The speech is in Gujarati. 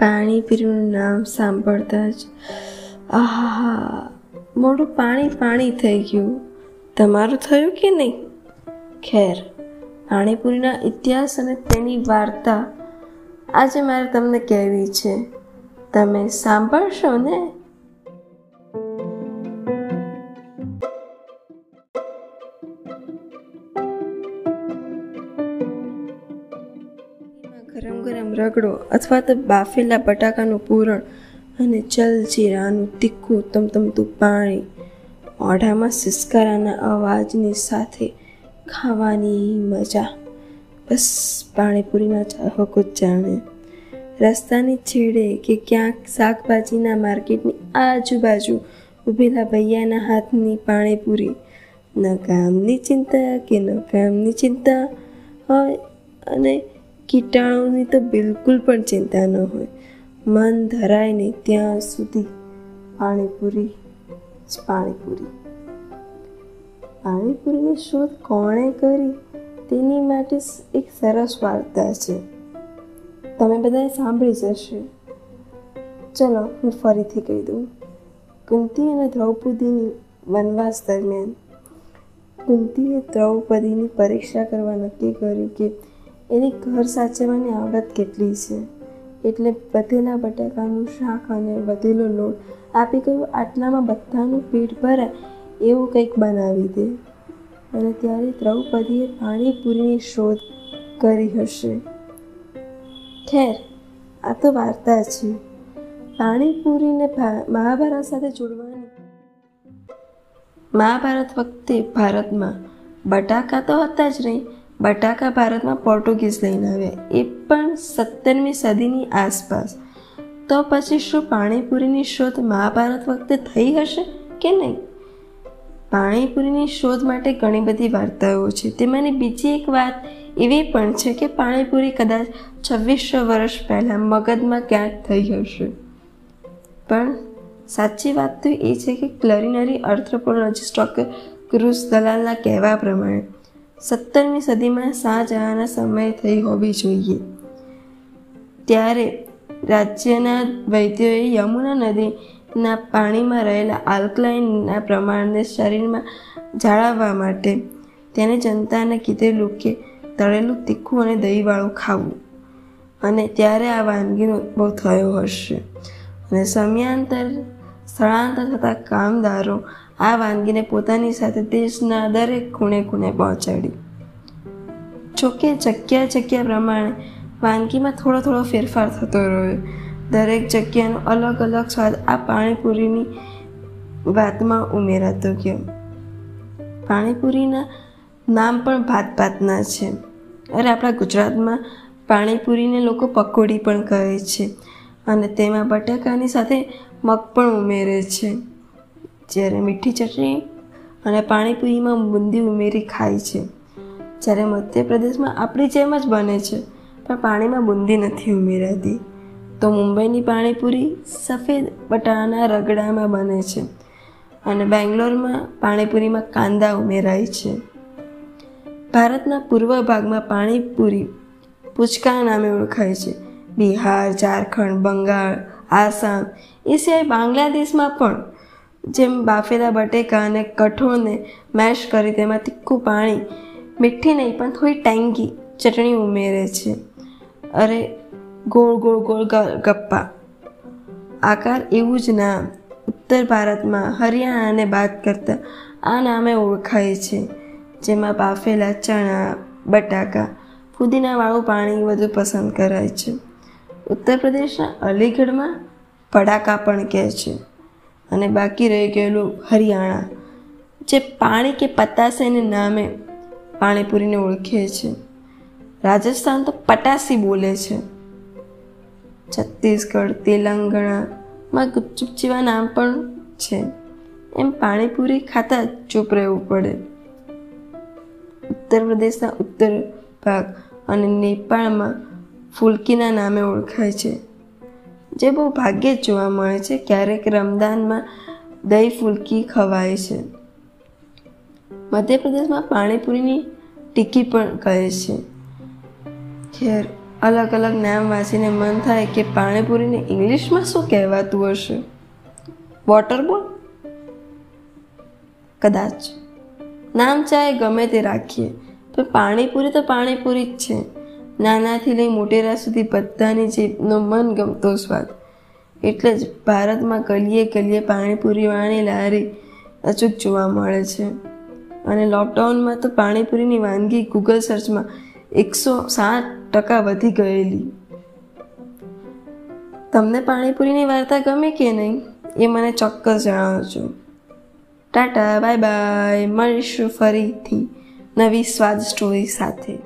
પાણીપુરીનું નામ સાંભળતા જ આહા મોઢું પાણી પાણી થઈ ગયું. તમારું થયું કે નહીં? ખેર, પાણીપુરીના ઇતિહાસ અને તેની વાર્તા આજે મારે તમને કહેવી છે. તમે સાંભળશો ને? ગરમ ગરમ રગડો અથવા તો બાફેલા બટાકાનું પૂરણ અને જલજીરાનું તીખું તમતમતું પાણી. ઓઢામાં સિસકારાના અવાજની સાથે ખાવાની મજા. બસ પાણીપુરીના ચાહકો જ જાણે. રસ્તાની છેડે કે ક્યાંક શાકભાજીના માર્કેટની આજુબાજુ ઊભેલા ભૈયાના હાથની પાણીપુરી. ન કામની ચિંતા કે ન કામની ચિંતા? હોય અને કીટાણુની તો બિલકુલ પણ ચિંતા ન હોય. મન ધરાય નહીં ત્યાં સુધી પાણીપુરી જ પાણીપુરી. પાણીપુરીની શોધ કોણે કરી? તેની માટે એક સરસ વાર્તા છે. તમે બધાએ સાંભળી જશે ચલો, હું ફરીથી કહી દઉં. કુંતી અને દ્રૌપદીની વનવાસ દરમિયાન કુંતીએ દ્રૌપદીની પરીક્ષા કરવા નક્કી કર્યું કે એની ઘર સાચવવાની આવડત કેટલી છે? એટલે વધેલા બટાકાનું શાક અને વધેલો લોટ આપી ગયું આટલામાં બધાનું પેટ ભરાય એવું કંઈક બનાવી દે. અને ત્યારે દ્રૌપદીએ પાણીપુરીની શોધ કરી હશે. ખેર, આ તો વાર્તા છે. પાણીપુરીને મહાભારત સાથે જોડવાની. મહાભારત વખતે ભારતમાં બટાકા તો હતા જ નહીં બટાકા ભારતમાં પોર્ટુગીઝ લઈને આવ્યા. એ પણ સત્તરમી સદીની આસપાસ. તો પછી શું પાણીપુરીની શોધ મહાભારત વખતે થઈ હશે કે નહીં? પાણીપુરીની શોધ માટે ઘણી બધી વાર્તાઓ છે. તેમાંની બીજી એક વાત એવી પણ છે કે પાણીપુરી કદાચ છવ્વીસો વર્ષ પહેલાં મગધમાં ક્યાંક થઈ હશે. પણ સાચી વાત તો એ છે કે ક્લરિનરી આર્થ્રોપોલોજિસ્ટ ક્રુઝ દલાલના કહેવા પ્રમાણે સત્તરમી સદીમાં શાહજહાંના સમય થઈ હોવી જોઈએ. ત્યારે રાજ્યના વૈદ્યોએ યમુના નદીના પાણીમાં રહેલા આલ્કલાઇનના પ્રમાણને શરીરમાં જાળવવા માટે તેને જનતાને કીધેલું કે તળેલું તીખું અને દહીંવાળું ખાવું. અને ત્યારે આ વાનગીનો ઉદ્ભવ થયો હશે. અને સમયાંતર સ્થળાંતર થતા કામદારો આ વાનગીને પોતાની સાથે દેશના દરેક ખૂણે ખૂણે પહોંચાડી. જોકે જગ્યા જગ્યા પ્રમાણે વાનગીમાં થોડો થોડો ફેરફાર થતો રહ્યો. દરેક જગ્યાનો અલગ અલગ સ્વાદ આ પાણીપુરીની વાતમાં ઉમેરાતો ગયો. પાણીપુરીના નામ પણ ભાત ભાતના છે. અરે આપણા ગુજરાતમાં પાણીપુરીને લોકો પકોડી પણ કહે છે. અને તેમાં બટાકાની સાથે મગ પણ ઉમેરે છે. જ્યારે મીઠી ચટણી અને પાણીપુરીમાં બુંદી ઉમેરી ખાય છે. જ્યારે મધ્યપ્રદેશમાં આપણી જેમ જ બને છે, પણ પાણીમાં બુંદી નથી ઉમેરાતી. તો મુંબઈની પાણીપુરી સફેદ બટાણાના રગડામાં બને છે અને બેંગ્લોરમાં પાણીપુરીમાં કાંદા ઉમેરાય છે. ભારતના પૂર્વ ભાગમાં પાણીપુરી પૂચકા નામે ઓળખાય છે. બિહાર, ઝારખંડ, બંગાળ આસામ એ સિવાય બાંગ્લાદેશમાં પણ જેમ બાફેલા બટેકા અને કઠોળને મેશ કરી તેમાં તીખું પાણી, મીઠી નહીં, પણ થોડી ટેંગી ચટણી ઉમેરે છે. અરે, ગોળ ગોળ ગોળ ગપ્પા. આકાર એવું જ નામ. ઉત્તર ભારતમાં હરિયાણાને બાદ કરતાં આ નામે ઓળખાય છે, જેમાં બાફેલા ચણા, બટાકા ફુદીનાવાળું પાણી વધુ પસંદ કરાય છે. ઉત્તર પ્રદેશના અલીગઢમાં પડાકા પણ કહે છે. અને બાકી રહી ગયેલું હરિયાણા, જે પાણી કે પતાસેને નામે પાણીપુરીને ઓળખે છે. રાજસ્થાન તો પટાસી બોલે છે. છત્તીસગઢ, તેલંગણામાં ગુપચુપ જેવા નામ પણ છે. એમ પાણીપુરી ખાતા ચૂપ રહેવું પડે. ઉત્તર પ્રદેશના ઉત્તર ભાગ અને નેપાળમાં ફુલકીના નામે ઓળખાય છે, જે બહુ ભાગ્યે જ જોવા મળે છે ક્યારેક રમદાનમાં દહીં ફૂલકી ખવાય છે. મધ્યપ્રદેશમાં પાણીપુરીની ટીકી પણ કહે છે. ખેર, અલગ અલગ નામ વાંચીને મન થાય કે પાણીપુરીને ઇંગ્લિશમાં શું કહેવાતું હશે? વોટર બોલ? કદાચ. નામ ચાહે ગમે તે રાખીએ, પણ પાણીપુરી તો પાણીપુરી જ છે. નાનાથી લઈ મોટેરા સુધી બધાની જીભનો મન ગમતો સ્વાદ. એટલે જ ભારતમાં કલીએ કલીએ પાણીપુરી વાણી લારી અચૂક જોવા મળે છે. અને લોકડાઉનમાં તો પાણીપુરીની વાનગી ગૂગલ સર્ચમાં એકસો સાત ટકા વધી ગયેલી. તમને પાણીપુરીની વાર્તા ગમે કે નહીં, એ મને ચોક્કસ જણાવજો. Tata, bye bye. મળીશું ફરીથી નવી સ્વાદ સ્ટોરી સાથે.